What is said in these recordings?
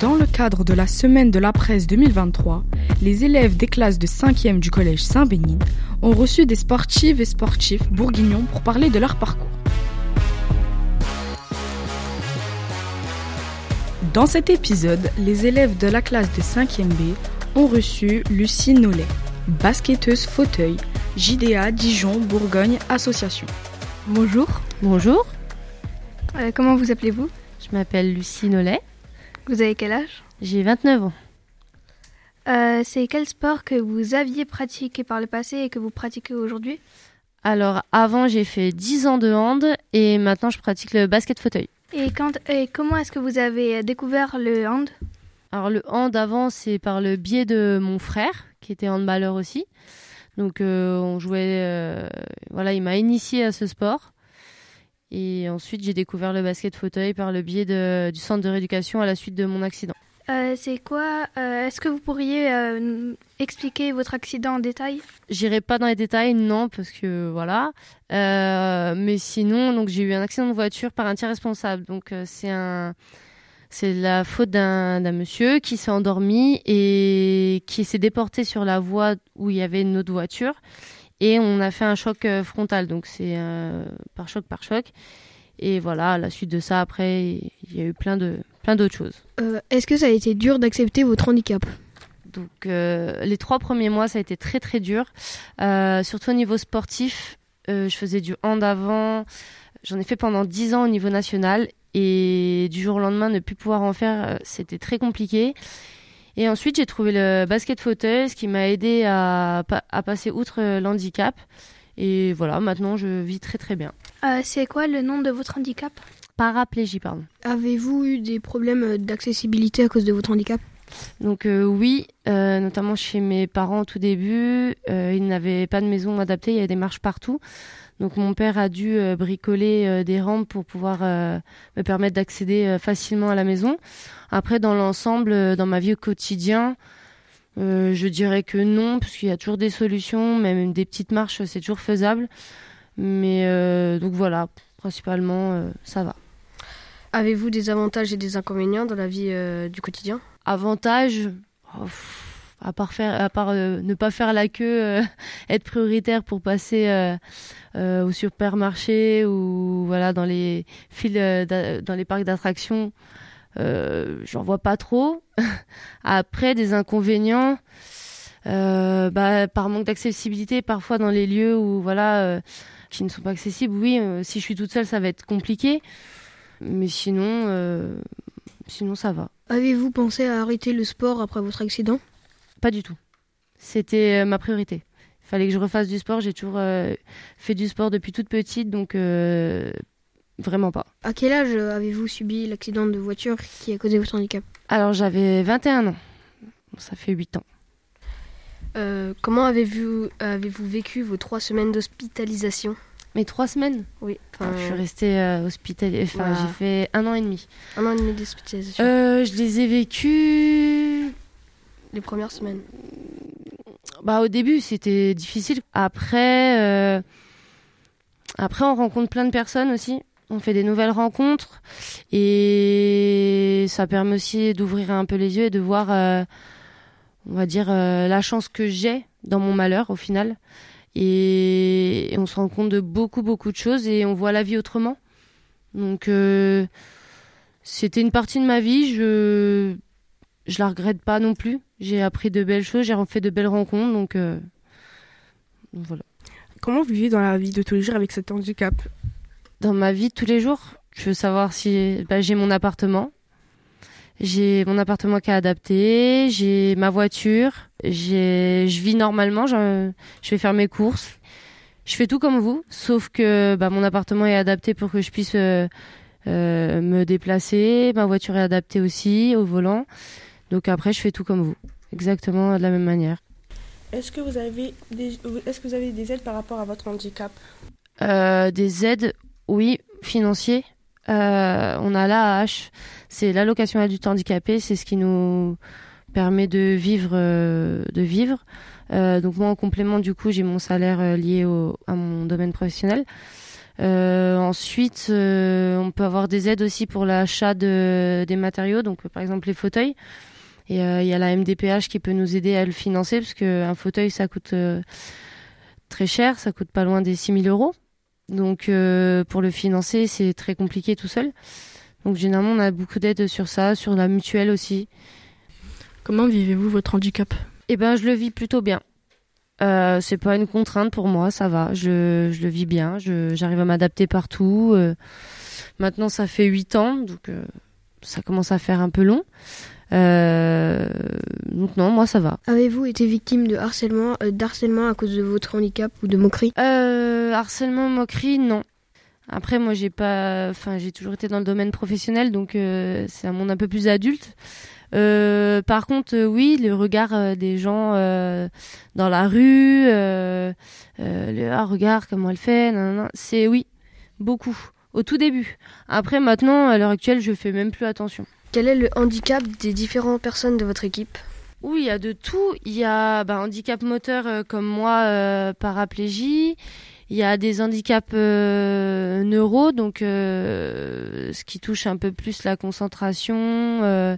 Dans le cadre de la Semaine de la presse 2023, les élèves des classes de 5e du collège Saint-Bénin ont reçu des sportives et sportifs bourguignons pour parler de leur parcours. Dans cet épisode, les élèves de la classe de 5e B ont reçu Lucie Nollet, basketteuse fauteuil, JDA Dijon Bourgogne Association. Bonjour. Bonjour, Euh, comment vous appelez-vous? Je m'appelle Lucie Nollet, Vous avez quel âge? J'ai 29 ans. Euh, C'est quel sport que vous aviez pratiqué par le passé et que vous pratiquez aujourd'hui? Alors avant j'ai fait 10 ans de hand et maintenant je pratique le basket fauteuil. et, quand, et comment est-ce que vous avez découvert le hand? Alors le hand avant c'est par le biais de mon frère qui était handballeur aussi. Donc euh, on jouait, euh, voilà il m'a initié à ce sport. Et ensuite j'ai découvert le basket fauteuil par le biais de- du centre de rééducation à la suite de mon accident. Euh, C'est quoi euh, Est-ce que vous pourriez euh, expliquer votre accident en détail? J'irai pas dans les détails, non, parce que voilà. Mais sinon, donc j'ai eu un accident de voiture par un tiers responsable. Donc c'est un, c'est la faute d'un d'un monsieur qui s'est endormi et qui s'est déporté sur la voie où il y avait une autre voiture et on a fait un choc euh, frontal. Donc c'est euh, par choc par choc. Et voilà, à la suite de ça, après, il y a eu plein de plein d'autres choses. Euh, Est-ce que ça a été dur d'accepter votre handicap? Donc euh, les trois premiers mois, ça a été très très dur, Euh, surtout au niveau sportif. Je faisais du hand avant, j'en ai fait pendant dix ans au niveau national et du jour au lendemain ne plus pouvoir en faire, c'était très compliqué. Et ensuite j'ai trouvé le basket fauteuil, ce qui m'a aidé à, pa- à passer outre euh, l'handicap. Et voilà, maintenant je vis très très bien. Euh, C'est quoi le nom de votre handicap? Paraplégie, pardon. Avez-vous eu des problèmes d'accessibilité à cause de votre handicap? Donc euh, oui, euh, notamment chez mes parents au tout début, euh, ils n'avaient pas de maison adaptée, il y avait des marches partout. Donc mon père a dû euh, bricoler euh, des rampes pour pouvoir euh, me permettre d'accéder facilement à la maison. Après, dans l'ensemble, dans ma vie au quotidien, je dirais que non, parce qu'il y a toujours des solutions, même des petites marches, c'est toujours faisable. Mais donc voilà, principalement, ça va. Avez-vous des avantages et des inconvénients dans la vie du quotidien? Avantage, oh, à part faire, à part euh, ne pas faire la queue, euh, être prioritaire pour passer euh, au supermarché ou voilà dans les files, d'a- dans les parcs d'attractions, j'en vois pas trop. Après des inconvénients, bah, par manque d'accessibilité, parfois dans les lieux où voilà qui ne sont pas accessibles. Oui, si je suis toute seule, ça va être compliqué, mais sinon, sinon ça va. Avez-vous pensé à arrêter le sport après votre accident? Pas du tout. C'était euh, ma priorité. Il fallait que je refasse du sport. J'ai toujours euh, fait du sport depuis toute petite, donc euh, vraiment pas. À quel âge avez-vous subi l'accident de voiture qui a causé votre handicap? Alors j'avais 21 ans. Ça fait 8 ans. Euh, Comment avez-vous avez-vous vécu vos trois semaines d'hospitalisation? Mais trois semaines? Oui, Enfin, Je suis restée euh, hospitalisée. Enfin, j'ai fait un an et demi. un an et demi d'hospitalisation. Euh, je les ai vécus. Les premières semaines. Bah, au début, c'était difficile. Après, euh, après, on rencontre plein de personnes aussi. On fait des nouvelles rencontres et ça permet aussi d'ouvrir un peu les yeux et de voir, euh, on va dire, euh, la chance que j'ai dans mon malheur au final. Et, et on se rend compte de beaucoup, beaucoup de choses et on voit la vie autrement. Donc, c'était une partie de ma vie. Je, je la regrette pas non plus. J'ai appris de belles choses, j'ai fait de belles rencontres, donc euh, voilà. Comment vous vivez dans la vie de tous les jours avec cet handicap? Dans ma vie de tous les jours, je veux savoir si bah, j'ai mon appartement, j'ai mon appartement qui est adapté, j'ai ma voiture, j'ai, je vis normalement, je, je vais faire mes courses, je fais tout comme vous, sauf que bah, mon appartement est adapté pour que je puisse euh, euh, me déplacer, ma voiture est adaptée aussi au volant, donc après je fais tout comme vous, exactement de la même manière. Est-ce que vous avez des est-ce que vous avez des aides par rapport à votre handicap? Euh, des aides, oui, financiers. Euh, on a l'AAH, c'est l'allocation adulte handicapé, c'est ce qui nous permet de vivre, euh, de vivre. Donc moi en complément du coup j'ai mon salaire lié au, à mon domaine professionnel. ensuite, on peut avoir des aides aussi pour l'achat de, des matériaux, donc par exemple les fauteuils. Et il y a la MDPH qui peut nous aider à le financer, parce qu'un fauteuil, ça coûte très cher, ça coûte pas loin des 6000 euros. Donc pour le financer, c'est très compliqué tout seul. Donc généralement, on a beaucoup d'aide sur ça, sur la mutuelle aussi. Comment vivez-vous votre handicap? Eh ben, je le vis plutôt bien. Euh, c'est pas une contrainte pour moi, ça va. Je, je le vis bien, j'arrive à m'adapter partout. Euh, maintenant, ça fait 8 ans, donc euh, ça commence à faire un peu long. Euh, donc non, moi ça va. Avez-vous été victime de harcèlement, d'harcèlement à cause de votre handicap ou de moquerie? Harcèlement, moquerie, non. Après, moi, j'ai pas, enfin, j'ai toujours été dans le domaine professionnel, donc c'est un monde un peu plus adulte. Euh, par contre, euh, oui, le regard euh, des gens dans la rue, le ah, regard comment elle fait, c'est oui, beaucoup. Au tout début. Après, maintenant, à l'heure actuelle, je fais même plus attention. Quel est le handicap des différentes personnes de votre équipe oui, il y a de tout. Il y a bah, handicap moteur comme moi, paraplégie. Il y a des handicaps euh, neuro, donc ce qui touche un peu plus la concentration.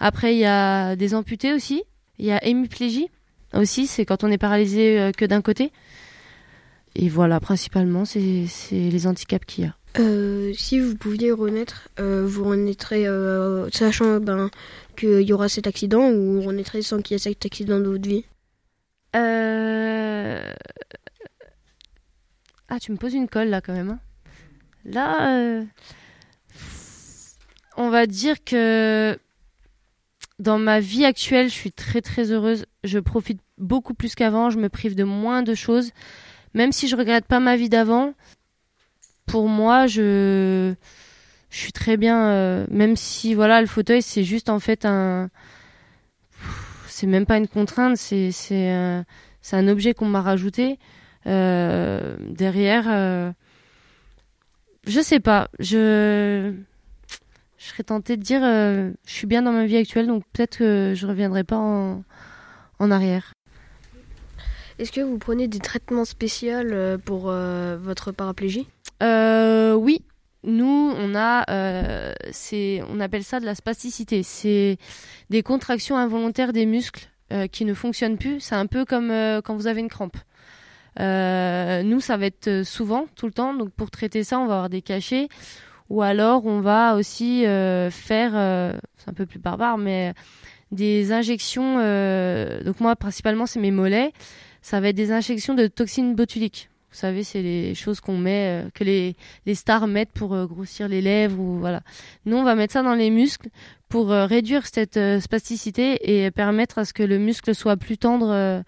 Après, il y a des amputés aussi. Il y a hémiplégie aussi, c'est quand on est paralysé euh, que d'un côté. Et voilà, principalement, c'est les handicaps qu'il y a. Euh, si vous pouviez renaître, euh, vous renaîtrez sachant ben, qu'il y aura cet accident ou renaîtrez sans qu'il y ait cet accident de votre vie? Ah, tu me poses une colle là quand même. Hein. Là, on va dire que dans ma vie actuelle, je suis très très heureuse. Je profite beaucoup plus qu'avant. Je me prive de moins de choses. Même si je regrette pas ma vie d'avant, pour moi, je, suis très bien. Euh, même si voilà, le fauteuil, c'est juste en fait un. C'est même pas une contrainte, c'est un, objet qu'on m'a rajouté. Euh, derrière, euh, je sais pas. Je serais tentée de dire je suis bien dans ma vie actuelle, donc peut-être que je reviendrai pas en, arrière. Est-ce que vous prenez des traitements spéciaux pour votre paraplégie? Oui, nous on a, c'est, on appelle ça de la spasticité. C'est des contractions involontaires des muscles qui ne fonctionnent plus. C'est un peu comme quand vous avez une crampe. nous, ça va être souvent, tout le temps. Donc pour traiter ça, on va avoir des cachets ou alors on va aussi euh, faire, euh, c'est un peu plus barbare, mais des injections. Euh, donc moi principalement c'est mes mollets. Ça va être des injections de toxines botuliques. Vous savez, c'est les choses qu'on met, que les, les stars mettent pour grossir les lèvres ou voilà. Nous, on va mettre ça dans les muscles pour réduire cette spasticité et permettre à ce que le muscle soit plus tendre.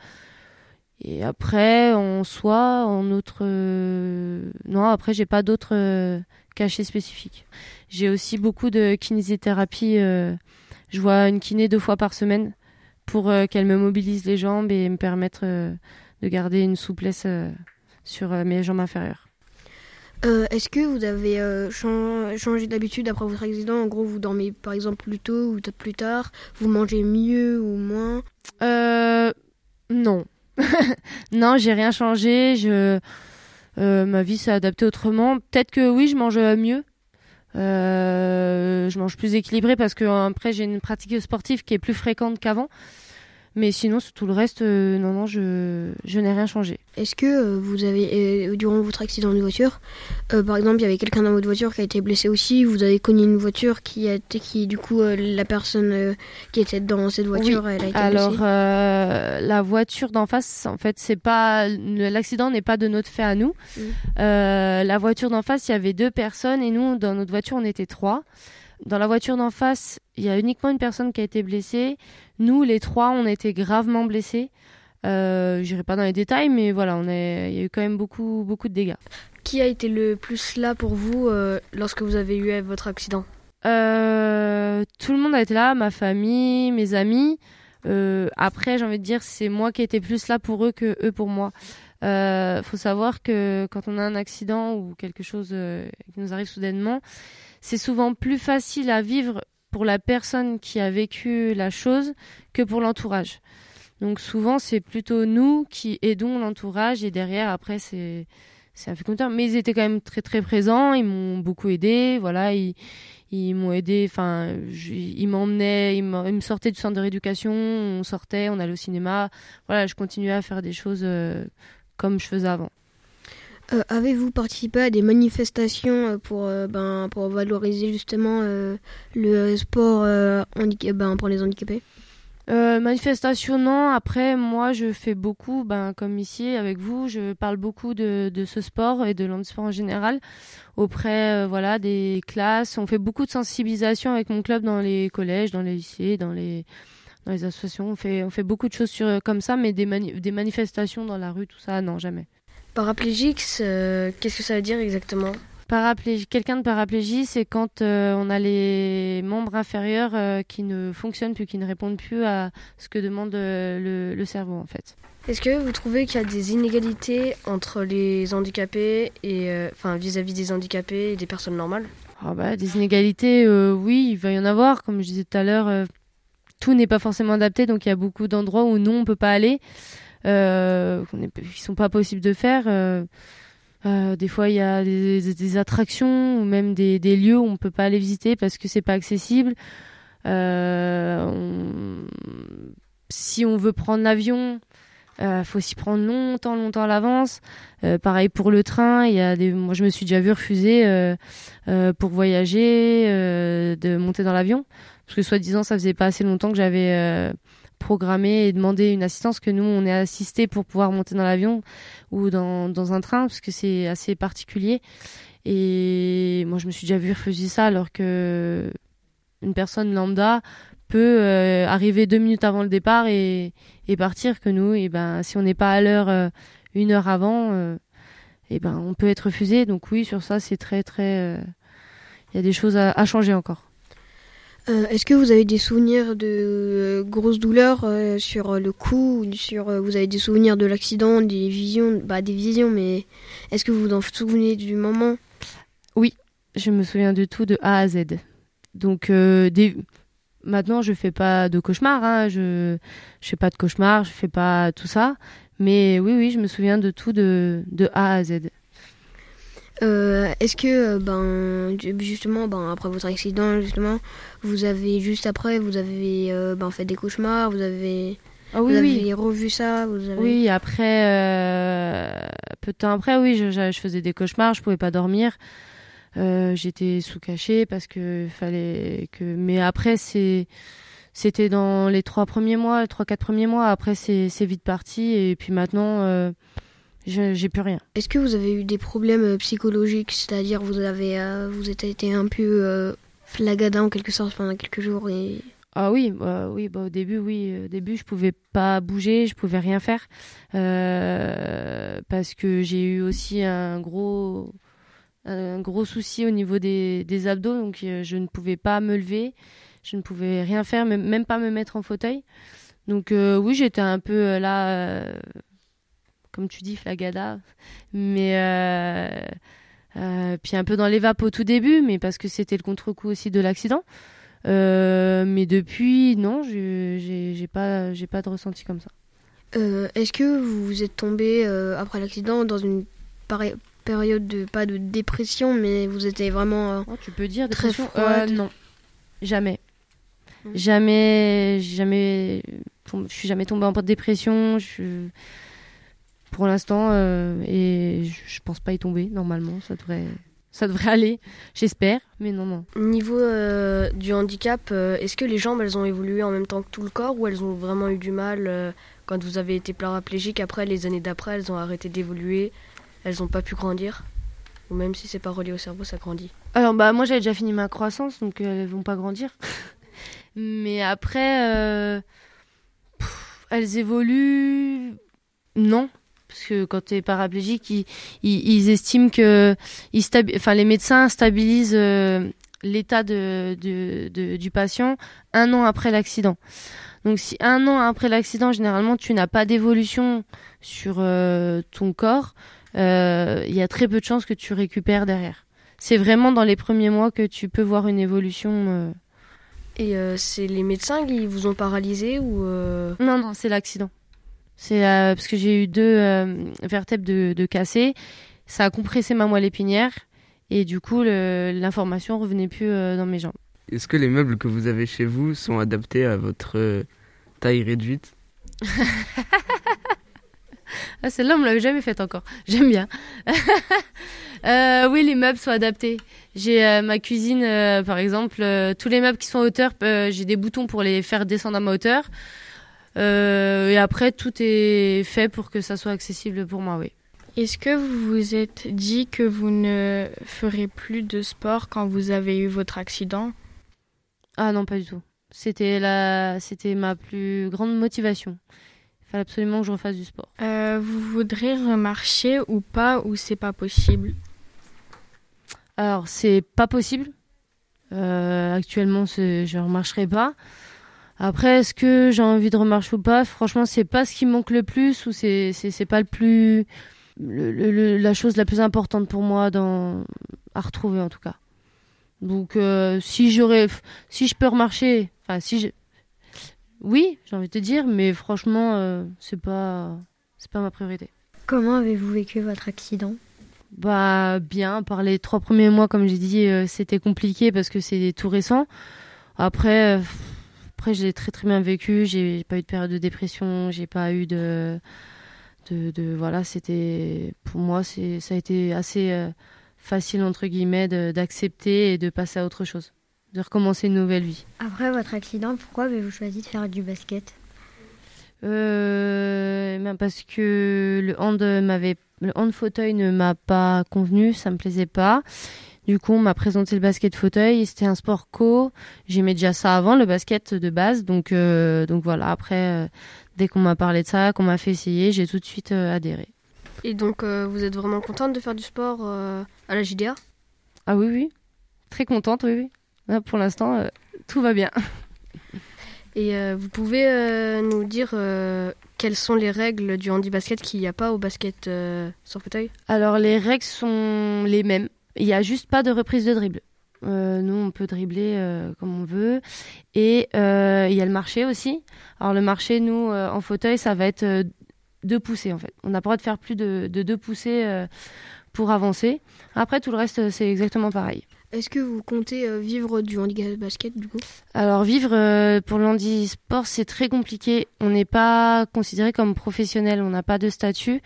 et après, en soi, en autre, non, après, j'ai pas d'autres cachet spécifique. J'ai aussi beaucoup de kinésithérapie. Euh, je vois une kiné deux fois par semaine pour euh, qu'elle me mobilise les jambes et me permettre euh, de garder une souplesse sur mes jambes inférieures. Est-ce que vous avez changé d'habitude après votre accident? En gros, vous dormez par exemple plus tôt ou plus tard? Vous mangez mieux ou moins? Non. non, j'ai rien changé. Je euh, ma vie s'est adaptée autrement. Peut-être que oui, je mange mieux. Euh, je mange plus équilibré parce que après j'ai une pratique sportive qui est plus fréquente qu'avant. Mais sinon, sur tout le reste, euh, non, non, je, je n'ai rien changé. Est-ce que euh, vous avez, euh, durant votre accident de voiture, par exemple, il y avait quelqu'un dans votre voiture qui a été blessé aussi, vous avez connu une voiture qui a été, qui, du coup, la personne qui était dans cette voiture, elle a été Alors, la voiture d'en face, en fait, c'est pas, l'accident n'est pas de notre fait à nous. Mm. la voiture d'en face, il y avait deux personnes et nous, dans notre voiture, on était trois. Dans la voiture d'en face, il y a uniquement une personne qui a été blessée. Nous, les trois, on a été gravement blessés. Euh, J'irai pas dans les détails, mais voilà, on est... il y a eu quand même beaucoup, beaucoup de dégâts. Qui a été le plus là pour vous euh, lorsque vous avez eu votre accident? Euh, Tout le monde a été là, ma famille, mes amis. Euh, après, j'ai envie de dire, c'est moi qui ai été plus là pour eux que eux pour moi. Il faut savoir que quand on a un accident ou quelque chose qui nous arrive soudainement, c'est souvent plus facile à vivre pour la personne qui a vécu la chose que pour l'entourage. Donc souvent c'est plutôt nous qui aidons l'entourage et derrière après c'est c'est un fil conducteur. Mais ils étaient quand même très très présents. Ils m'ont beaucoup aidé. Voilà, ils, ils m'ont aidé. Enfin, ils m'emmenaient, ils, me sortaient du centre de rééducation. On sortait, on allait au cinéma. Voilà, je continuais à faire des choses euh, comme je faisais avant. Euh, avez-vous participé à des manifestations euh, pour, ben, pour valoriser justement le sport ben, pour les handicapés? Euh, manifestation, non. Après, moi, je fais beaucoup, ben, comme ici avec vous, je parle beaucoup de, de ce sport et de l'handisport en général auprès, euh, voilà, des classes. On fait beaucoup de sensibilisation avec mon club dans les collèges, dans les lycées, dans les dans les associations. On fait on fait beaucoup de choses sur comme ça, mais des des manifestations dans la rue, tout ça, non, jamais. Paraplégique, euh, qu'est-ce que ça veut dire exactement quelqu'un de paraplégie, c'est quand euh, on a les membres inférieurs euh, qui ne fonctionnent plus, qui ne répondent plus à ce que demande euh, le, cerveau en fait. Est-ce que vous trouvez qu'il y a des inégalités entre les handicapés et enfin vis-à-vis des handicapés et des personnes normales? Ah bah, Des inégalités, oui, il va y en avoir. Comme je disais tout à l'heure, tout n'est pas forcément adapté, donc il y a beaucoup d'endroits où nous on peut pas aller, qui sont pas possibles de faire. Euh, des fois, il y a des, attractions ou même des, lieux où on peut pas aller visiter parce que c'est pas accessible. Euh, si on veut prendre l'avion, euh, faut s'y prendre longtemps, longtemps à l'avance. Euh, pareil pour le train, il y a des, moi je me suis déjà vu refuser pour voyager, de monter dans l'avion parce que soi-disant ça faisait pas assez longtemps que j'avais programmer et demander une assistance que nous on est assisté pour pouvoir monter dans l'avion ou dans, dans un train parce que c'est assez particulier. Et moi je me suis déjà vu refuser ça alors que une personne lambda peut euh, arriver deux minutes avant le départ et, et partir que nous et ben si on n'est pas à l'heure euh, une heure avant euh, et ben on peut être refusé. Donc oui sur ça c'est très très il y a des choses à changer encore euh, est-ce que vous avez des souvenirs de euh, grosses douleurs euh, sur le cou sur, Vous avez des souvenirs de l'accident, des visions Bah, des visions, mais est-ce que vous vous en souvenez du moment? Oui, je me souviens de tout de A à Z. Donc, des... maintenant, je fais pas de cauchemars. Hein, je... je fais pas de cauchemars, je fais pas tout ça. Mais oui, oui, je me souviens de tout de, de A à Z. Euh, est-ce que, euh, ben, justement, ben, après votre accident, justement, vous avez, juste après, vous avez euh, ben, fait des cauchemars, vous avez, ah oui, vous avez revu ça vous avez... Oui, après, peu de temps après, oui, je, je, faisais des cauchemars, je pouvais pas dormir. J'étais sous cachet parce que fallait que. Mais après, c'est. C'était dans les trois premiers mois, trois, quatre premiers mois. Après, c'est vite parti. Et puis maintenant j'ai plus rien. Est-ce que vous avez eu des problèmes euh, psychologiques, c'est-à-dire vous avez euh, vous êtes été un peu euh, flagadin en quelque sorte pendant quelques jours et ah oui, bah, oui, bah, au début, oui, au début, je pouvais pas bouger, je pouvais rien faire parce que j'ai eu aussi un gros, un gros souci au niveau des, des abdos, donc je ne pouvais pas me lever, je ne pouvais rien faire, même pas me mettre en fauteuil. Donc oui, j'étais un peu là comme tu dis, Flagada. Mais euh, euh, puis un peu dans les vapes au tout début, mais parce que c'était le contre-coup aussi de l'accident. Euh, mais depuis, non, j'ai pas, j'ai pas de ressenti comme ça. Est-ce que vous êtes tombé après l'accident dans une période de pas de dépression, mais vous étiez vraiment oh, tu peux dire très froide Non, jamais, mmh. jamais, jamais. Je suis jamais tombée en dépression. Je pour l'instant euh, et je pense pas y tomber normalement ça devrait ça devrait aller j'espère mais non non. Niveau euh, du handicap euh, est-ce que les jambes elles ont évolué en même temps que tout le corps ou elles ont vraiment eu du mal quand vous avez été paraplégique après les années d'après elles ont arrêté d'évoluer elles ont pas pu grandir? Ou même si c'est pas relié au cerveau ça grandit. Alors bah moi j'avais déjà fini ma croissance donc elles vont pas grandir. Mais après elles évoluent non parce que quand tu es paraplégique, ils, estiment que ils enfin, les médecins stabilisent euh, l'état de, du patient un an après l'accident. Donc si un an après l'accident, généralement, tu n'as pas d'évolution sur euh, ton corps, euh, il y a très peu de chances que tu récupères derrière. C'est vraiment dans les premiers mois que tu peux voir une évolution. Et c'est les médecins qui vous ont paralysé ou Non, non, c'est l'accident. C'est euh, parce que j'ai eu deux euh, vertèbres de, de cassées. ça a compressé ma moelle épinière et du coup l'information revenait plus dans mes jambes. Est-ce que les meubles que vous avez chez vous sont adaptés à votre taille réduite? Ah, celle-là, on me l'avait jamais faite encore. J'aime bien. Euh, oui, les meubles sont adaptés. J'ai euh, ma cuisine, euh, par exemple, tous les meubles qui sont à hauteur, j'ai des boutons pour les faire descendre à ma hauteur. Et après, tout est fait pour que ça soit accessible pour moi, oui. Est-ce que vous vous êtes dit que vous ne ferez plus de sport quand vous avez eu votre accident? Ah non, pas du tout. C'était la, c'était ma plus grande motivation. Il fallait absolument que je refasse du sport. Euh, vous voudrez remarcher ou pas, ou c'est pas possible? Alors, c'est pas possible. Euh, actuellement, je ne remarcherai pas. Après, est-ce que j'ai envie de remarcher ou pas? Franchement, c'est pas ce qui manque le plus ou c'est c'est pas le plus le, la chose la plus importante pour moi dans à retrouver en tout cas. Donc euh, si j'aurais si je peux remarcher, enfin si je oui, j'ai envie de te dire, mais franchement, euh, c'est pas, c'est pas ma priorité. Comment avez-vous vécu votre accident? Bah bien, par les trois premiers mois, comme j'ai dit, euh, c'était compliqué parce que c'est tout récent. Après, euh, après, je l'ai très très bien vécu. J'ai pas eu de période de dépression, j'ai pas eu de, de, de voilà, c'était pour moi, ça a été assez facile entre guillemets d'accepter et de passer à autre chose de recommencer une nouvelle vie. Après votre accident, pourquoi avez-vous choisi de faire du basket? Euh, ben Parce que le hand, m'avait, le hand fauteuil ne m'a pas convenu, ça me plaisait pas. Du coup, on m'a présenté le basket fauteuil. C'était un sport co. J'aimais déjà ça avant, le basket de base. Donc, euh, donc voilà. Après, euh, dès qu'on m'a parlé de ça, qu'on m'a fait essayer, j'ai tout de suite euh, adhéré. Et donc, vous êtes vraiment contente de faire du sport à la JDA Ah oui, oui. Très contente, oui, oui pour l'instant, tout va bien. Et vous pouvez nous dire quelles sont les règles du handi-basket qu'il n'y a pas au basket sur fauteuil? Alors, les règles sont les mêmes. Il n'y a juste pas de reprise de dribble. nous, on peut dribbler comme on veut. Et il y a le marché aussi. Alors, le marché, nous, en fauteuil, ça va être deux poussées, en fait. On n'a pas le droit de faire plus de, de deux poussées pour avancer. Après, tout le reste, c'est exactement pareil. Est-ce que vous comptez euh, vivre du handicap basket du coup? Alors vivre euh, pour le handisport c'est très compliqué. On n'est pas considéré comme professionnel, on n'a pas de statut.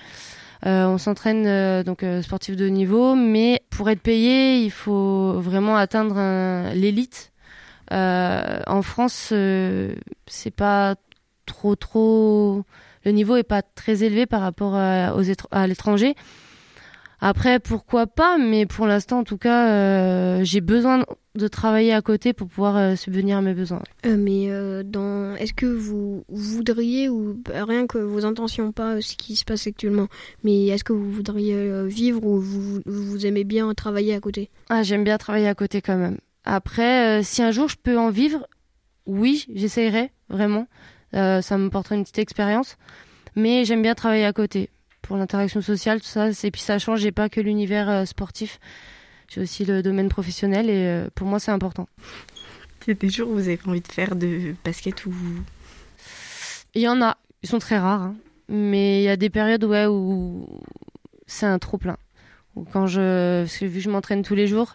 Euh, on s'entraîne donc sportif de niveau, mais pour être payé, il faut vraiment atteindre l'élite. en France, c'est pas trop trop. Le niveau est pas très élevé par rapport à l'étranger. Après, pourquoi pas, mais pour l'instant, en tout cas, euh, j'ai besoin de travailler à côté pour pouvoir euh, subvenir à mes besoins. Euh, mais dans, est-ce que vous voudriez, ou rien que vos intentions, pas ce qui se passe actuellement, mais est-ce que vous voudriez vivre ou vous, vous aimez bien travailler à côté? Ah, j'aime bien travailler à côté quand même. Après, si un jour je peux en vivre, oui, j'essayerai, vraiment. ça me porterait une petite expérience. Mais j'aime bien travailler à côté pour l'interaction sociale, tout ça. Et puis ça change, j'ai pas que l'univers euh, sportif, j'ai aussi le domaine professionnel et euh, pour moi c'est important. Il y a des jours où vous avez envie de faire de basket ou Il y en a, ils sont très rares, hein. mais il y a des périodes ouais, où c'est un trop plein. Ou quand je, parce que vu que je m'entraîne tous les jours,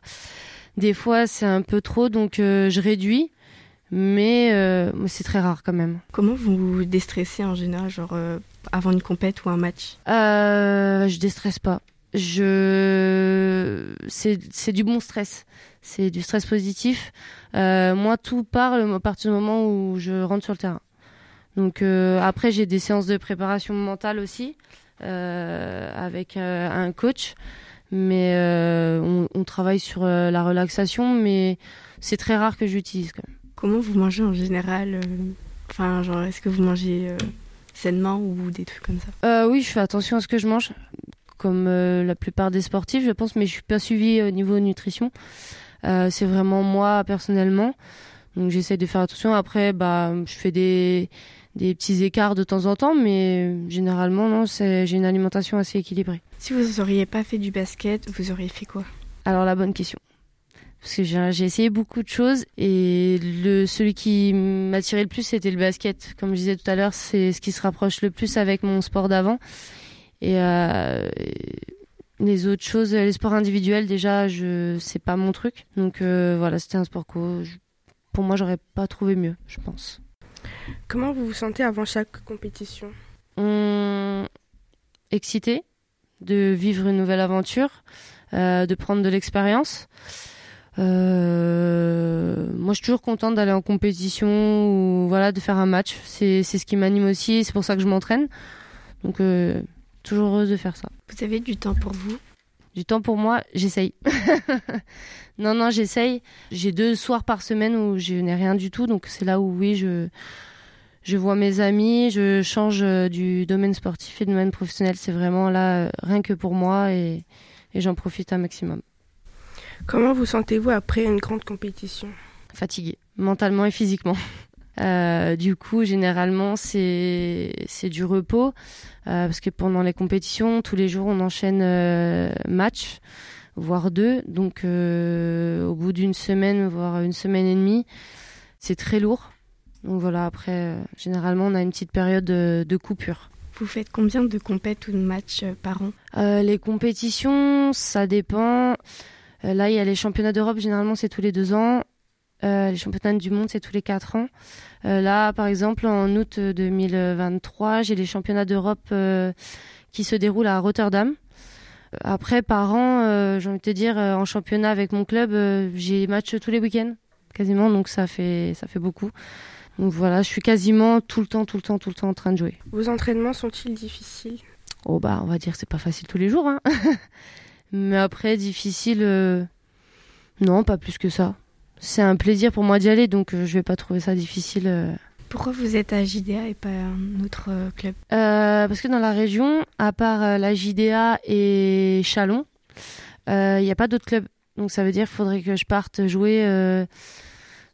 des fois c'est un peu trop, donc euh, je réduis. Mais c'est très rare quand même. Comment vous vous déstressez en général, genre avant une compète ou un match? Euh, Je déstresse pas. Je c'est du bon stress. C'est du stress positif. Euh, moi, tout part à partir du moment où je rentre sur le terrain. Donc euh, après, j'ai des séances de préparation mentale aussi euh, avec un coach, mais on, on, travaille sur la relaxation, mais c'est très rare que j'utilise. Comment vous mangez en général Enfin, genre, est-ce que vous mangez sainement ou des trucs comme ça euh, Oui, je fais attention à ce que je mange, comme euh, la plupart des sportifs, je pense, mais je suis pas suivie au niveau nutrition. Euh, c'est vraiment moi personnellement. Donc j'essaie de faire attention. Après, bah, je fais des, des petits écarts de temps en temps, mais généralement, non, j'ai une alimentation assez équilibrée. Si vous n'auriez pas fait du basket, vous auriez fait quoi? Alors la bonne question parce que j'ai essayé beaucoup de choses et le celui qui m'attirait le plus c'était le basket comme je disais tout à l'heure c'est ce qui se rapproche le plus avec mon sport d'avant et, euh, Les autres choses, les sports individuels, déjà, je c'est pas mon truc. Donc voilà, c'était un sport co. Pour moi, j'aurais pas trouvé mieux, je pense. Comment vous vous sentez avant chaque compétition? Hum, Excité de vivre une nouvelle aventure, de prendre de l'expérience. Euh, moi, je suis toujours contente d'aller en compétition ou voilà, de faire un match. C'est ce qui m'anime aussi. C'est pour ça que je m'entraîne. Donc, euh, toujours heureuse de faire ça. Vous avez du temps pour vous? Du temps pour moi, j'essaye. non, non, j'essaye. J'ai deux soirs par semaine où je n'ai rien du tout. Donc, c'est là où, oui, je, je vois mes amis. Je change du domaine sportif et du domaine professionnel. C'est vraiment là, rien que pour moi et, et j'en profite un maximum. Comment vous sentez-vous après une grande compétition? Fatiguée, mentalement et physiquement. Euh, du coup, généralement, c'est c'est du repos euh, parce que pendant les compétitions, tous les jours, on enchaîne euh, match, voire deux. Donc, euh, au bout d'une semaine, voire une semaine et demie, c'est très lourd. Donc voilà. Après, euh, généralement, on a une petite période de, de coupure. Vous faites combien de compètes ou de matchs par an? Euh, Les compétitions, ça dépend. Euh, là, il y a les championnats d'Europe, généralement, c'est tous les deux ans. Euh, les championnats du monde, c'est tous les quatre ans. Euh, là, par exemple, en août 2023, j'ai les championnats d'Europe euh, qui se déroulent à Rotterdam. Après, par an, j'ai envie de te dire, en championnat avec mon club, j'ai match tous les week-ends, quasiment, donc ça fait, ça fait beaucoup. Donc voilà, je suis quasiment tout le temps, tout le temps, tout le temps en train de jouer. Vos entraînements sont-ils difficiles? Oh bah, on va dire que c'est pas facile tous les jours, hein. Mais après, difficile, euh, non, pas plus que ça. C'est un plaisir pour moi d'y aller, donc euh, je vais pas trouver ça difficile. euh. Pourquoi vous êtes à JDA et pas un autre euh, club? Euh, parce que dans la région, à part euh, la JDA et Chalon, il n'y a pas d'autres clubs. Donc ça veut dire qu'il faudrait que je parte jouer euh,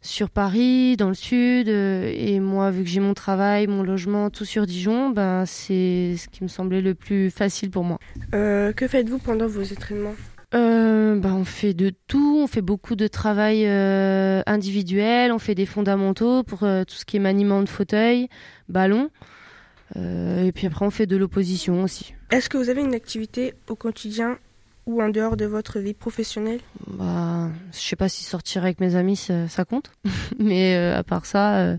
sur Paris, dans le sud. euh, et moi, vu que j'ai mon travail, mon logement, tout sur Dijon, ben, c'est ce qui me semblait le plus facile pour moi. Euh, Que faites-vous pendant vos entraînements? Euh, bah, on fait de tout, on fait beaucoup de travail euh, individuel, on fait des fondamentaux pour euh, tout ce qui est maniement de fauteuil, ballon, et puis après on fait de l'opposition aussi. Est-ce que vous avez une activité au quotidien ou en dehors de votre vie professionnelle Bah, je sais pas si sortir avec mes amis ça, compte, mais euh, à part ça, euh,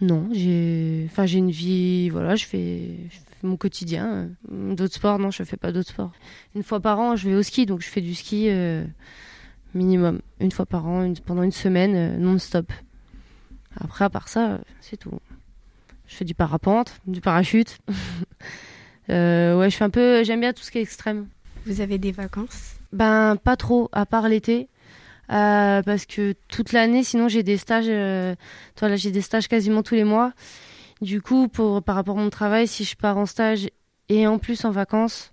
non, j'ai, enfin une vie, voilà, je fais, mon quotidien. Euh, D'autres sports, non, je fais pas d'autres sports. Une fois par an, je vais au ski, donc je fais du ski minimum une fois par an, pendant une semaine, non-stop. Après, à part ça, c'est tout. Je fais du parapente, du parachute. Ouais, je fais un peu, j'aime bien tout ce qui est extrême. Vous avez des vacances Ben pas trop, à part l'été. Euh, parce que toute l'année, sinon j'ai des stages. Euh, toi là, j'ai des stages quasiment tous les mois. Du coup, pour par rapport à mon travail, si je pars en stage et en plus en vacances,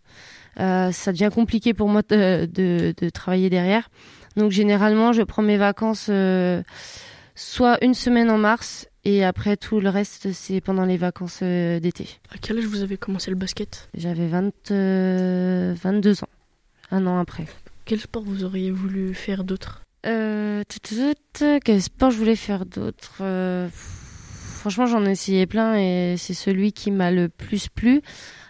euh, ça devient compliqué pour moi de, travailler derrière. Donc généralement, je prends mes vacances soit une semaine en mars et après tout le reste, c'est pendant les vacances euh, d'été. À quel âge vous avez commencé le basket? J'avais 20, euh, 22 ans, un an après. Quel sport vous auriez voulu faire d'autre? Euh, quel sport je voulais faire d'autre? Euh, Franchement, j'en ai essayé plein et c'est celui qui m'a le plus plu.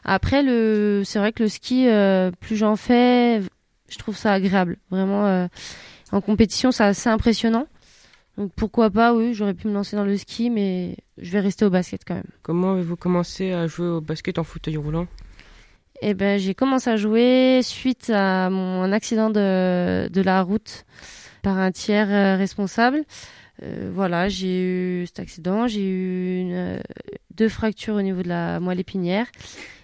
Après, le, c'est vrai que le ski, euh, plus j'en fais, je trouve ça agréable. Vraiment, euh, en compétition, c'est assez impressionnant. Donc pourquoi pas, oui, j'aurais pu me lancer dans le ski, mais je vais rester au basket quand même. Comment avez-vous commencé à jouer au basket en fauteuil roulant? Eh ben, j'ai commencé à jouer suite à mon accident de, de la route par un tiers euh, responsable. Euh, voilà, j'ai eu cet accident, j'ai eu une, euh, deux fractures au niveau de la moelle épinière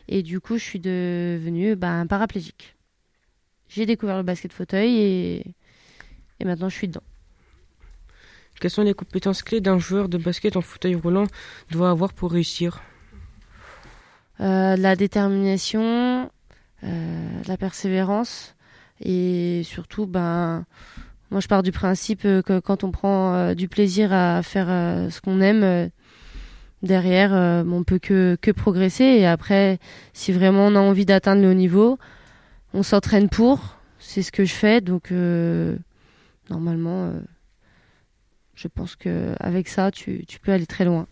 et du coup, je suis devenue ben, paraplégique. J'ai découvert le basket fauteuil et, et maintenant je suis dedans. Quelles sont les compétences clés d'un joueur de basket en fauteuil roulant doit avoir pour réussir? Euh, la détermination, euh, la persévérance et surtout, ben, moi je pars du principe euh, que quand on prend du plaisir à faire ce qu'on aime, derrière, euh, on peut que, que progresser. Et après, si vraiment on a envie d'atteindre le haut niveau, on s'entraîne pour. C'est ce que je fais, donc normalement, je pense que avec ça, tu, tu peux aller très loin.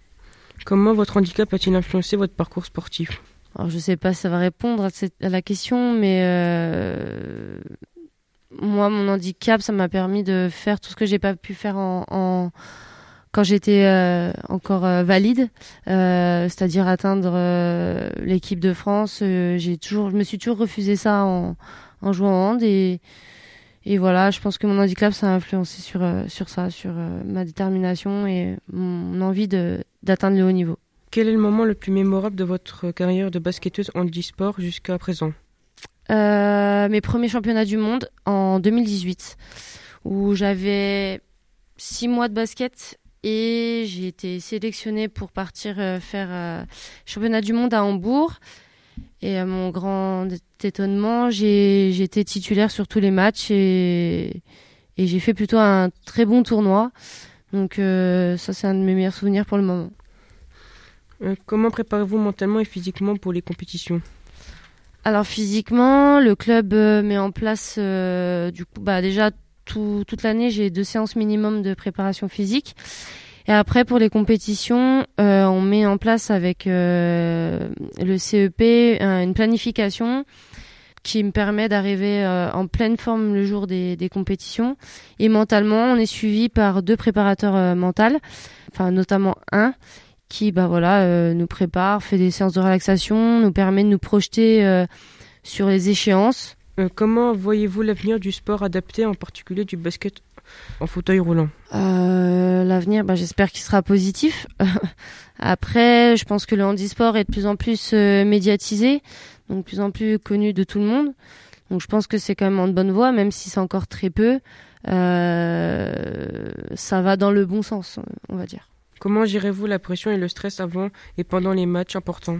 Comment votre handicap a-t-il influencé votre parcours sportif? Alors, je sais pas si ça va répondre à, cette- à la question, mais euh, moi, mon handicap, ça m'a permis de faire tout ce que j'ai pas pu faire en, en- quand j'étais euh, encore euh, valide, euh, c'est-à-dire atteindre l'équipe de France. J'ai toujours, je me suis toujours refusé ça en, en jouant au hand et et voilà, je pense que mon handicap, ça a influencé sur euh, sur ça, sur euh, ma détermination et mon envie de d'atteindre le haut niveau. Quel est le moment le plus mémorable de votre carrière de basketteuse handisport jusqu'à présent? Euh, mes premiers championnats du monde en 2018, où j'avais six mois de basket et j'ai été sélectionnée pour partir faire championnat du monde à Hambourg. Et mon grand étonnement, j'ai été titulaire sur tous les matchs et, et j'ai fait plutôt un très bon tournoi. Donc euh, ça, c'est un de mes meilleurs souvenirs pour le moment. Euh, comment préparez-vous mentalement et physiquement pour les compétitions? Alors physiquement, le club euh, met en place du coup bah déjà tout- toute l'année j'ai deux séances minimum de préparation physique et après pour les compétitions euh, on met en place avec euh, le CEP un- une planification qui me permet d'arriver euh, en pleine forme le jour des, des compétitions et mentalement on est suivi par deux préparateurs euh, mentaux enfin notamment un qui bah voilà euh, nous prépare, fait des séances de relaxation, nous permet de nous projeter euh, sur les échéances. Comment voyez-vous l'avenir du sport adapté, en particulier du basket en fauteuil roulant? L'avenir, bah, j'espère qu'il sera positif. Après, je pense que le handisport est de plus en plus médiatisé, donc de plus en plus connu de tout le monde. Donc je pense que c'est quand même en bonne voie, même si c'est encore très peu. Euh, ça va dans le bon sens, on va dire. Comment gérez-vous la pression et le stress avant et pendant les matchs importants?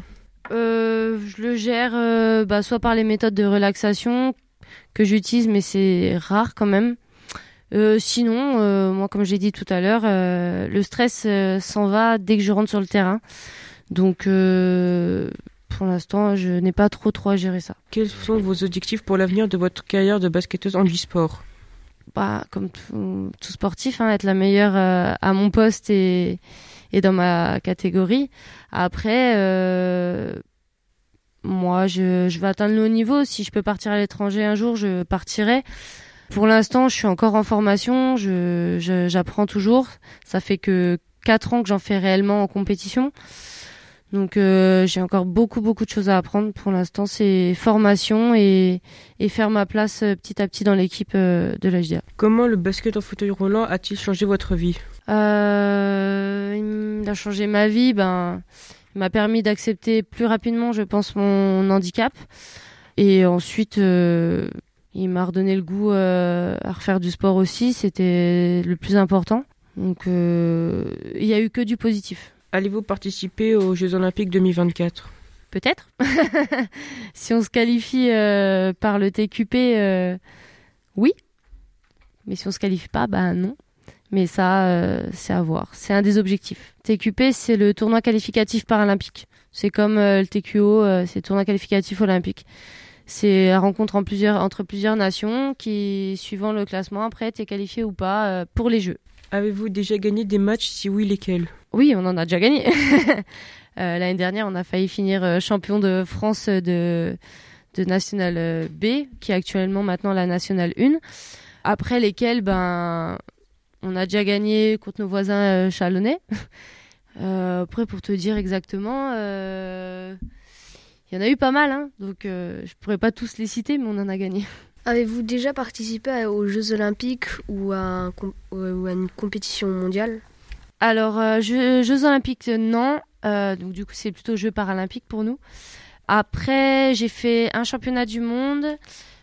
Euh, je le gère euh, bah, soit par les méthodes de relaxation que j'utilise, mais c'est rare quand même. Sinon, moi, comme j'ai dit tout à l'heure, le stress s'en va dès que je rentre sur le terrain. Donc, pour l'instant, je n'ai pas trop trop à gérer ça. Quels sont vos objectifs pour l'avenir de votre carrière de basketteuse handisport Bah, comme tout, tout sportif, hein, être la meilleure euh, à mon poste et, et dans ma catégorie. Après, euh, moi, je, je vais atteindre le haut niveau. Si je peux partir à l'étranger un jour, je partirai. Pour l'instant, je suis encore en formation. Je, je- j'apprends toujours. Ça fait que quatre ans que j'en fais réellement en compétition. Donc, euh, j'ai encore beaucoup, beaucoup de choses à apprendre. Pour l'instant, c'est formation et, et faire ma place euh, petit à petit dans l'équipe euh, de l'HDA. Comment le basket en fauteuil roulant a-t-il changé votre vie? Euh, il a changé ma vie. Ben, il m'a permis d'accepter plus rapidement, je pense, mon handicap. Et ensuite, euh, il m'a redonné le goût euh, à refaire du sport aussi. C'était le plus important. Donc, euh, il y a eu que du positif. Allez-vous participer aux Jeux Olympiques 2024 Peut-être. si on se qualifie euh, par le TQP, euh, oui. Mais si on se qualifie pas, bah non. Mais ça, euh, c'est à voir. C'est un des objectifs. TQP, c'est le tournoi qualificatif paralympique. C'est comme le TQO, c'est le tournoi qualificatif olympique. C'est la rencontre entre plusieurs nations qui, suivant le classement, après, t'es qualifié ou pas pour les Jeux. Avez-vous déjà gagné des matchs? Si oui, lesquels? Oui, on en a déjà gagné. Euh, L'année dernière, on a failli finir euh, champion de France de, de National euh, B, qui est actuellement maintenant la Nationale 1. Après lesquels, ben, on a déjà gagné contre nos voisins chalonnais. Après, pour te dire exactement, il y en a eu pas mal, hein, donc je pourrais pas tous les citer, mais on en a gagné. Avez-vous déjà participé aux Jeux Olympiques ou à, un com- ou à une compétition mondiale? Alors, euh, Jeux, Jeux Olympiques, euh, non. Euh, donc, du coup, c'est plutôt Jeux Paralympiques pour nous. Après, j'ai fait un championnat du monde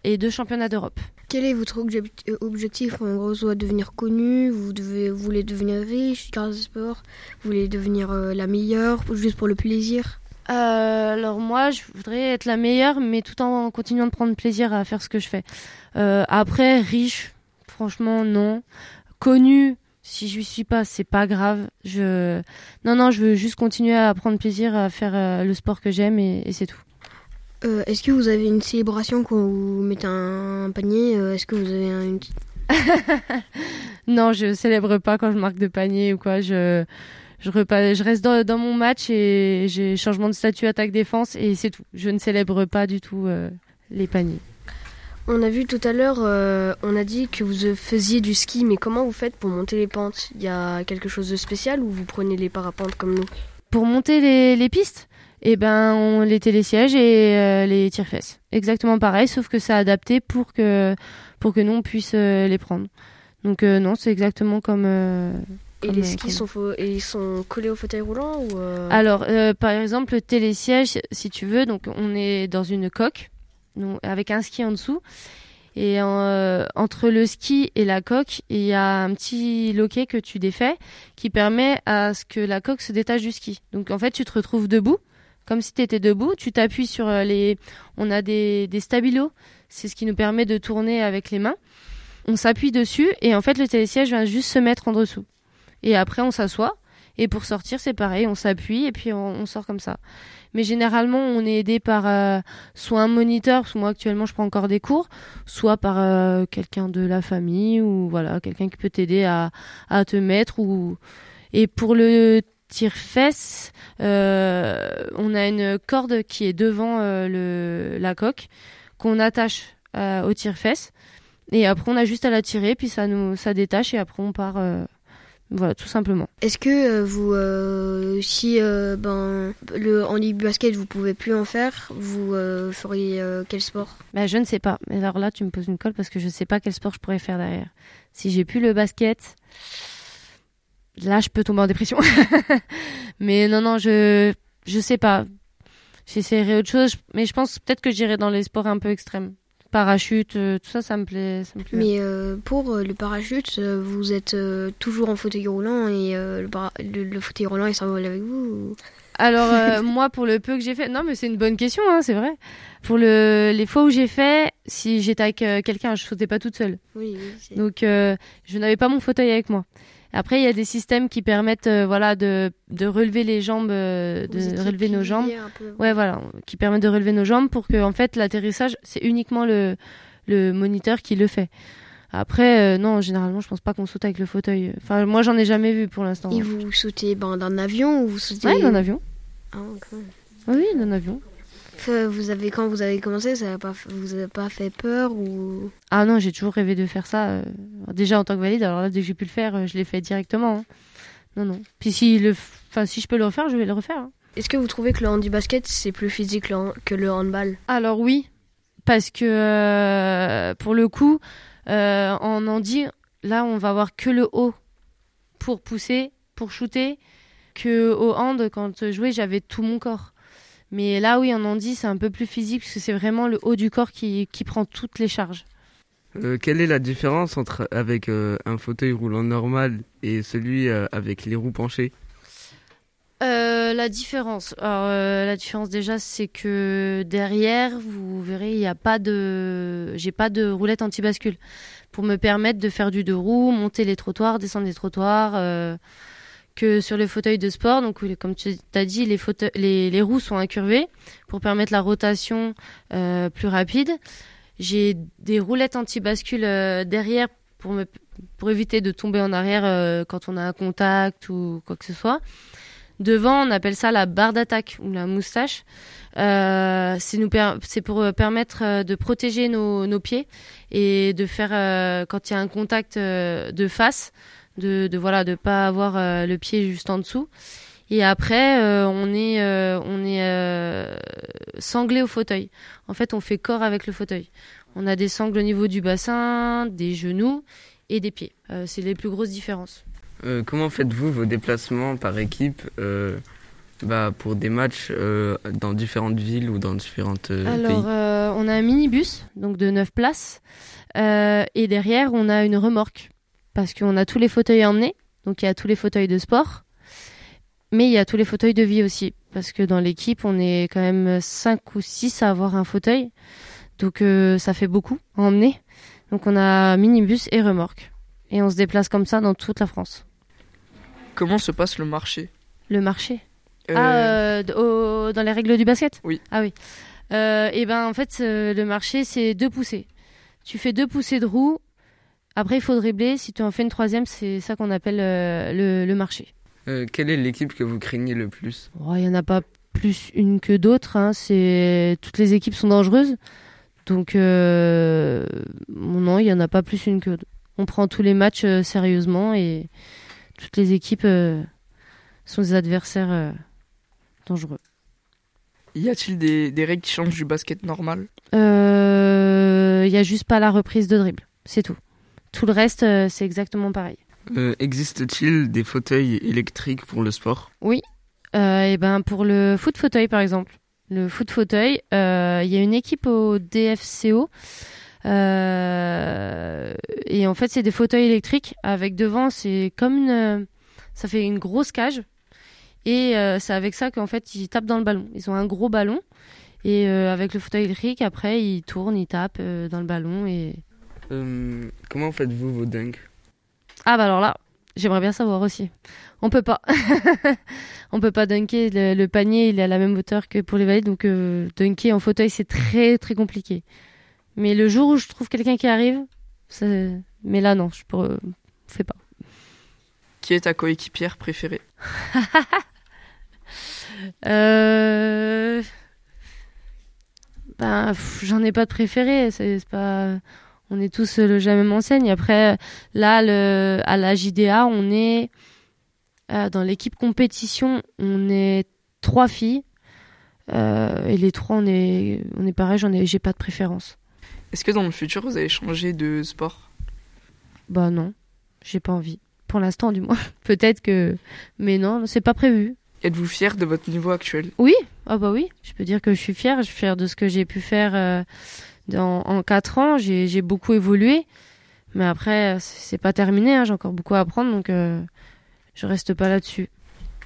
et deux championnats d'Europe. Quel est votre obje- euh, objectif? En gros, soit devenir connu, vous, devez, vous voulez devenir riche grâce au sport, vous voulez devenir euh, la meilleure, juste pour le plaisir? Euh, alors moi, je voudrais être la meilleure, mais tout en continuant de prendre plaisir à faire ce que je fais. Euh, après, riche, franchement, non. Connu, si je suis pas, c'est pas grave. Je, non, non, je veux juste continuer à prendre plaisir à faire euh, le sport que j'aime et, et c'est tout. Est-ce que vous avez une célébration quand vous mettez un panier Est-ce que vous avez un- une... Non, je célèbre pas quand je marque de panier ou quoi. Je, je, repas, je reste dans, dans, mon match et j'ai changement de statut attaque-défense et c'est tout. Je ne célèbre pas du tout euh, les paniers. On a vu tout à l'heure, euh, on a dit que vous faisiez du ski, mais comment vous faites pour monter les pentes? Il y a quelque chose de spécial ou vous prenez les parapentes comme nous? Pour monter les, les pistes? Eh ben, on les télésièges et euh, les tire-fesses. Exactement pareil, sauf que c'est adapté pour que, pour que nous, on puisse euh, les prendre. Donc non, c'est exactement comme... Et les skis sont, et ils sont collés au fauteuil roulant ou Alors, par exemple, le télésiège, si tu veux, donc on est dans une coque avec un ski en dessous. Et euh, entre le ski et la coque, il y a un petit loquet que tu défais qui permet à ce que la coque se détache du ski. Donc en fait, tu te retrouves debout, comme si tu étais debout. Tu t'appuies sur euh, les. On a des, des stabilos, c'est ce qui nous permet de tourner avec les mains. On s'appuie dessus et en fait, le télésiège vient juste se mettre en dessous. Et après, on s'assoit. Et pour sortir, c'est pareil, on s'appuie et puis on, sort comme ça. Mais généralement, on est aidé par euh, soit un moniteur, parce que moi actuellement je prends encore des cours, soit par euh, quelqu'un de la famille ou voilà, quelqu'un qui peut t'aider à, te mettre et pour le tire-fesse, euh, on a une corde qui est devant la coque qu'on attache au tire-fesse et après on a juste à la tirer puis ça nous ça détache et après on part voilà, tout simplement. Est-ce que euh, vous, euh, si euh, ben, le basket, vous pouvez plus en faire, vous feriez quel sport? Bah, Je ne sais pas. Mais alors là, tu me poses une colle parce que je ne sais pas quel sport je pourrais faire derrière. Si j'ai plus le basket, là, je peux tomber en dépression. mais non, non, je je sais pas. J'essaierai autre chose, mais je pense peut-être que j'irai dans les sports un peu extrêmes parachute, euh, tout ça, ça me plaît. Ça me plaît Mais euh, pour euh, le parachute, vous êtes toujours en fauteuil roulant et le, le, fauteuil roulant il s'envole avec vous Alors moi, pour le peu que j'ai fait, non mais c'est une bonne question, hein, c'est vrai. Pour le, les fois où j'ai fait, si j'étais avec quelqu'un, je sautais pas toute seule. Oui, Donc je n'avais pas mon fauteuil avec moi. Après, il y a des systèmes qui permettent, euh, voilà, de, de relever les jambes, euh, de relever nos jambes. Ouais, voilà, qui permettent de relever nos jambes pour que, en fait, l'atterrissage, c'est uniquement le, le moniteur qui le fait. Après, euh, non, généralement, je pense pas qu'on saute avec le fauteuil. Enfin, moi, j'en ai jamais vu pour l'instant. Et vous sautez ben, d'un avion ou vous sautez Ouais, d'un avion. Ah, okay. Oui, d'un avion. Vous avez quand vous avez commencé, ça a pas, vous avez pas fait peur ou? Ah non, j'ai toujours rêvé de faire ça. Euh, déjà en tant que valide, alors là dès que j'ai pu le faire, euh, je l'ai fait directement. Hein. Non non. Puis si le, enfin si je peux le refaire, je vais le refaire. Hein. Est-ce que vous trouvez que le handi basket c'est plus physique que le handball? Alors oui, parce que euh, pour le coup, en handi, là on va avoir que le haut pour pousser, pour shooter. Que au hand, quand je jouais, j'avais tout mon corps. Mais là, oui, en handi, c'est un peu plus physique parce que c'est vraiment le haut du corps qui, qui prend toutes les charges. Euh, quelle est la différence entre avec euh, un fauteuil roulant normal et celui euh, avec les roues penchées? La différence, Alors, la différence déjà, c'est que derrière, vous verrez, il n'y a pas de, j'ai pas de roulette anti-bascule. Pour me permettre de faire du deux roues, monter les trottoirs, descendre les trottoirs que sur les fauteuils de sport. Donc, comme tu as dit, les, roues sont incurvées pour permettre la rotation euh, plus rapide. J'ai des roulettes anti-bascule euh, derrière pour, éviter de tomber en arrière euh, quand on a un contact ou quoi que ce soit. Devant, on appelle ça la barre d'attaque ou la moustache. C'est pour permettre de protéger nos, pieds et de faire, quand il y a un contact de face, de, de voilà de pas avoir euh, le pied juste en dessous. Et après, euh, on est, euh, on est sanglé au fauteuil. En fait, on fait corps avec le fauteuil. On a des sangles au niveau du bassin, des genoux et des pieds. c'est les plus grosses différences. comment faites-vous vos déplacements par équipe bah, pour des matchs dans différentes villes ou dans différentes Alors, on a un minibus, donc de 9 places. et derrière, on a une remorque parce qu'on a tous les fauteuils à emmener. Donc il y a tous les fauteuils de sport, mais il y a tous les fauteuils de vie aussi. Parce que dans l'équipe, on est quand même 5 ou 6 à avoir un fauteuil. Donc euh, ça fait beaucoup à emmener. Donc on a minibus et remorque. Et on se déplace comme ça dans toute la France. Comment se passe le marché? Le marché? Euh, Ah, euh, dans les règles du basket? Oui. Ah oui. et ben en fait, le marché, c'est deux poussées. Tu fais deux poussées de roue après, il faut dribbler. Si tu en fais une troisième, c'est ça qu'on appelle euh, le, marché. Euh, quelle est l'équipe que vous craignez le plus? Oh, Il n'y en a pas plus une que d'autres. hein. C'est toutes les équipes sont dangereuses. Donc euh, non, il n'y en a pas plus une que d'autres. On prend tous les matchs euh, sérieusement et toutes les équipes euh, sont des adversaires euh, dangereux. Y a-t-il des, des règles qui changent du basket normal? Il n'y a juste pas la reprise de dribble, c'est tout. Tout le reste, euh, c'est exactement pareil. Euh, Existe-t-il des fauteuils électriques pour le sport? Oui. Euh, et ben pour le foot fauteuil par exemple, le foot fauteuil, euh, il y a une équipe au DFCO. et en fait, c'est des fauteuils électriques avec devant, c'est comme une, ça fait une grosse cage. Et c'est avec ça qu'en fait ils tapent dans le ballon. Ils ont un gros ballon et avec le fauteuil électrique, après ils tournent, ils tapent dans le ballon et Euh, Comment faites-vous vos dunks Ah bah alors là, j'aimerais bien savoir aussi. On peut pas. on peut pas dunker. Le, le panier, il est à la même hauteur que pour les valides, donc euh, dunker en fauteuil, c'est très très compliqué. Mais le jour où je trouve quelqu'un qui arrive, ça... mais là non, je peux... fais pas. Qui est ta coéquipière préférée? Euh... Ben, j'en ai pas de préféré. C'est c'est pas. On est tous le même enseigne. Après, là, le... à la JDA, on est euh, dans l'équipe compétition. On est trois filles Euh, et les trois, on est, on est pareil. J'en ai, j'ai pas de préférence. Est-ce que dans le futur, vous allez changer de sport? Bah non, j'ai pas envie. Pour l'instant, du moins. Peut-être que, mais non, c'est pas prévu. Êtes-vous fier de votre niveau actuel? Oui, ah bah oui, je peux dire que je suis fière. Je suis fière de ce que j'ai pu faire euh, dans, en quatre ans. J'ai beaucoup évolué, mais après c'est c'est pas terminé. hein. J'ai encore beaucoup à apprendre, donc euh, je reste pas là-dessus.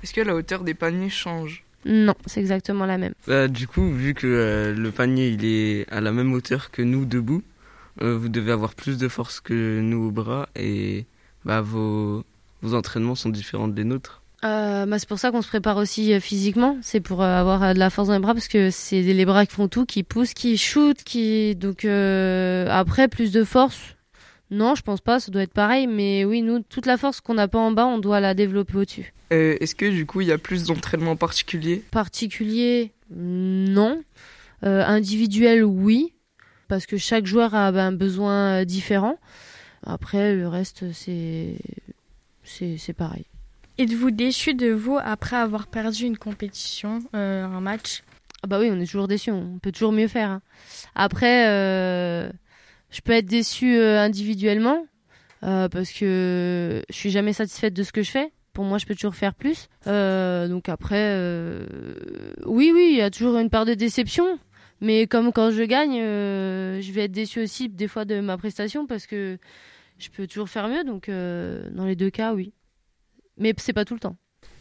Est-ce que la hauteur des paniers change? Non, c'est exactement la même. Bah, Du coup, vu que euh, le panier il est à la même hauteur que nous debout, euh, vous devez avoir plus de force que nous au bras et bah, vos, vos entraînements sont différents des nôtres. Euh, bah, c'est pour ça qu'on se prépare aussi euh, physiquement. C'est pour euh, avoir euh, de la force dans les bras parce que c'est les bras qui font tout, qui poussent, qui shootent, qui donc euh, après plus de force. Non, je pense pas. Ça doit être pareil. Mais oui, nous toute la force qu'on n'a pas en bas, on doit la développer au-dessus. Euh, Est-ce que du coup, il y a plus d'entraînements particuliers Particulier, non. Euh, individuel, oui, parce que chaque joueur a ben, un besoin euh, différent. Après, le reste, c'est c'est c'est pareil. Êtes-vous déçu de vous après avoir perdu une compétition, euh, un match? Ah bah oui, on est toujours déçu, on peut toujours mieux faire. hein. Après, euh, je peux être déçue euh, individuellement parce que je suis jamais satisfaite de ce que je fais. Pour moi, je peux toujours faire plus. Donc après, oui, oui, il y a toujours une part de déception. Mais comme quand je gagne, je vais être déçue aussi des fois de ma prestation parce que je peux toujours faire mieux. Donc dans les deux cas, oui. Mais c'est pas tout le temps.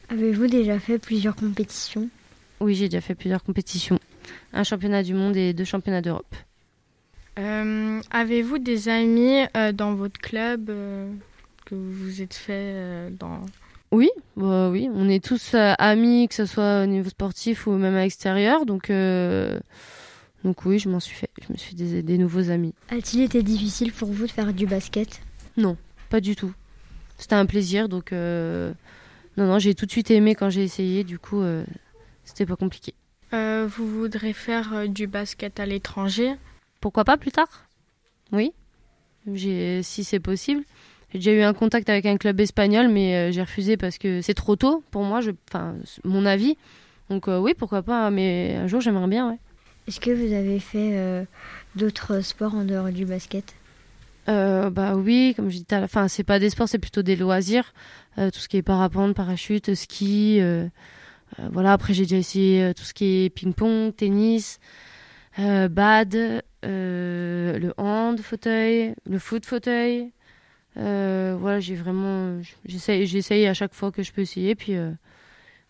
Avez-vous déjà fait plusieurs compétitions? Oui, j'ai déjà fait plusieurs compétitions. Un championnat du monde et deux championnats d'Europe. Euh, Avez-vous des amis euh, dans votre club euh, que vous vous êtes fait euh, dans? Oui, bah oui, on est tous euh, amis, que ce soit au niveau sportif ou même à l'extérieur. Donc, euh, donc oui, je m'en suis fait. Je me suis fait des, des nouveaux amis. A-t-il été difficile pour vous de faire du basket? Non, pas du tout. C'était un plaisir, donc euh, non, non, j'ai tout de suite aimé quand j'ai essayé. Du coup, euh, c'était pas compliqué. Euh, Vous voudrez faire euh, du basket à l'étranger? Pourquoi pas plus tard? Oui, j'ai, si c'est possible. J'ai déjà eu un contact avec un club espagnol, mais euh, j'ai refusé parce que c'est trop tôt pour moi. Je, enfin, mon avis. Donc euh, oui, pourquoi pas. Mais un jour, j'aimerais bien. Ouais. Est-ce que vous avez fait euh, d'autres sports en dehors du basket? Euh, bah oui, comme je disais à la fin, c'est pas des sports, c'est plutôt des loisirs. Euh, tout ce qui est parapente, parachute, ski. euh, voilà, après j'ai déjà essayé tout ce qui est ping-pong, tennis, bad, le hand fauteuil, le foot fauteuil. Voilà, j'ai vraiment. J'essaye, j'essaye à chaque fois que je peux essayer, puis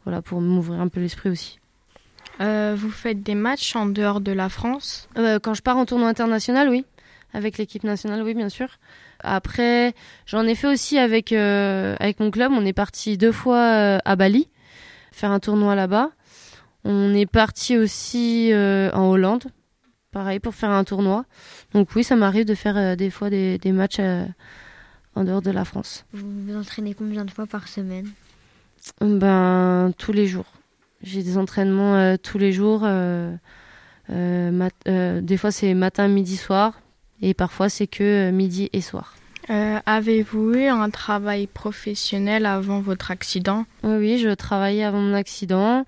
voilà, pour m'ouvrir un peu l'esprit aussi. Vous faites des matchs en dehors de la France? Quand je pars en tournoi international, oui. Avec l'équipe nationale, oui, bien sûr. Après, j'en ai fait aussi avec, euh, avec mon club. On est parti deux fois euh, à Bali, faire un tournoi là-bas. On est parti aussi euh, en Hollande, pareil, pour faire un tournoi. Donc oui, ça m'arrive de faire des fois des, des matchs en dehors de la France. Vous vous entraînez combien de fois par semaine? Ben, tous les jours. J'ai des entraînements euh, tous les jours. euh, euh, euh, des fois, c'est matin, midi, soir. Et parfois, c'est que euh, midi et soir. Euh, Avez-vous eu un travail professionnel avant votre accident? Oui, oui, je travaillais avant mon accident.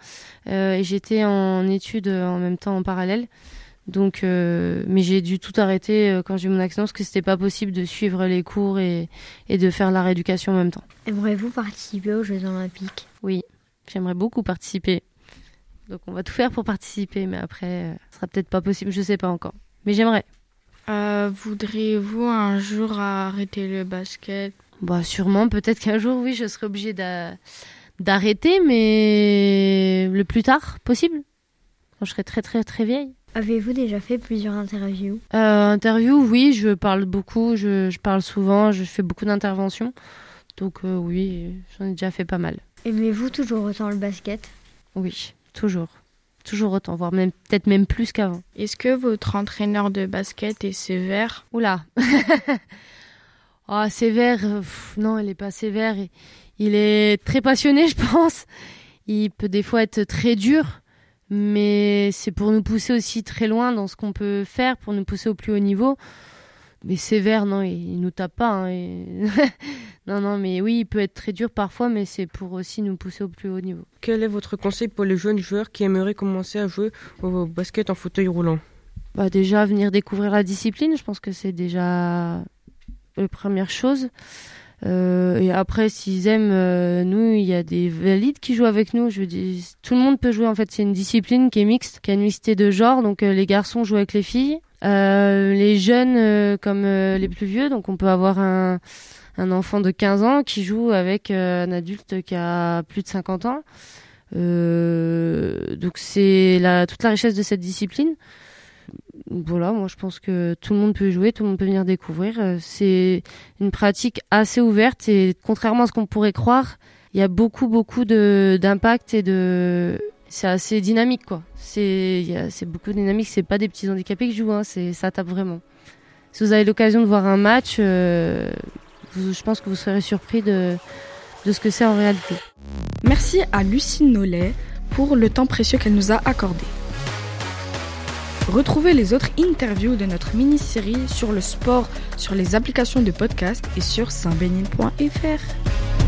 euh, et j'étais en études en même temps en parallèle. Donc, euh, mais j'ai dû tout arrêter quand j'ai eu mon accident parce que c'était pas possible de suivre les cours et, et de faire la rééducation en même temps. Aimeriez-vous participer aux Jeux Olympiques? Oui, j'aimerais beaucoup participer. Donc on va tout faire pour participer, mais après, euh, ce sera peut-être pas possible, je sais pas encore. Mais j'aimerais. Euh, Voudriez-vous un jour arrêter le basket? Bah sûrement, peut-être qu'un jour, oui, je serai obligée d'a- d'arrêter, mais le plus tard possible, quand je serai très très très vieille. Avez-vous déjà fait plusieurs interviews? Euh, interview, oui, je parle beaucoup, je, je parle souvent, je fais beaucoup d'interventions. Donc euh, oui, j'en ai déjà fait pas mal. Aimez-vous toujours autant le basket? Oui, toujours. Toujours autant, voire même peut-être même plus qu'avant. Est-ce que votre entraîneur de basket est sévère? Oula. Ah, sévère, pff, non, il est pas sévère. Il est très passionné, je pense. Il peut des fois être très dur, mais c'est pour nous pousser aussi très loin dans ce qu'on peut faire, pour nous pousser au plus haut niveau. Mais sévère, non, il, il nous tape pas. hein, et- non, non, mais oui, il peut être très dur parfois, mais c'est pour aussi nous pousser au plus haut niveau. Quel est votre conseil pour les jeunes joueurs qui aimeraient commencer à jouer au basket en fauteuil roulant? Bah déjà venir découvrir la discipline, je pense que c'est déjà la première chose. Euh, et après, s'ils aiment, euh, nous, il y a des valides qui jouent avec nous. Je veux dire, tout le monde peut jouer. En fait, c'est une discipline qui est mixte, qui a une mixité de genre. Donc, euh, les garçons jouent avec les filles, les jeunes euh, comme euh, les plus vieux. Donc, on peut avoir un, un enfant de 15 ans qui joue avec euh, un adulte qui a plus de 50 ans. Euh, donc, c'est la, toute la richesse de cette discipline voilà, moi je pense que tout le monde peut jouer, tout le monde peut venir découvrir. Euh, C'est une pratique assez ouverte et contrairement à ce qu'on pourrait croire, il y a beaucoup beaucoup de d'impact et de c'est assez dynamique quoi. C'est beaucoup dynamique, c'est pas des petits handicapés qui jouent, hein, ça tape vraiment. Si vous avez l'occasion de voir un match, euh, je pense que vous serez surpris de de ce que c'est en réalité. Merci à Lucie Nollet pour le temps précieux qu'elle nous a accordé. Retrouvez les autres interviews de notre mini-série sur le sport sur les applications de podcast et sur saintbénin.fr.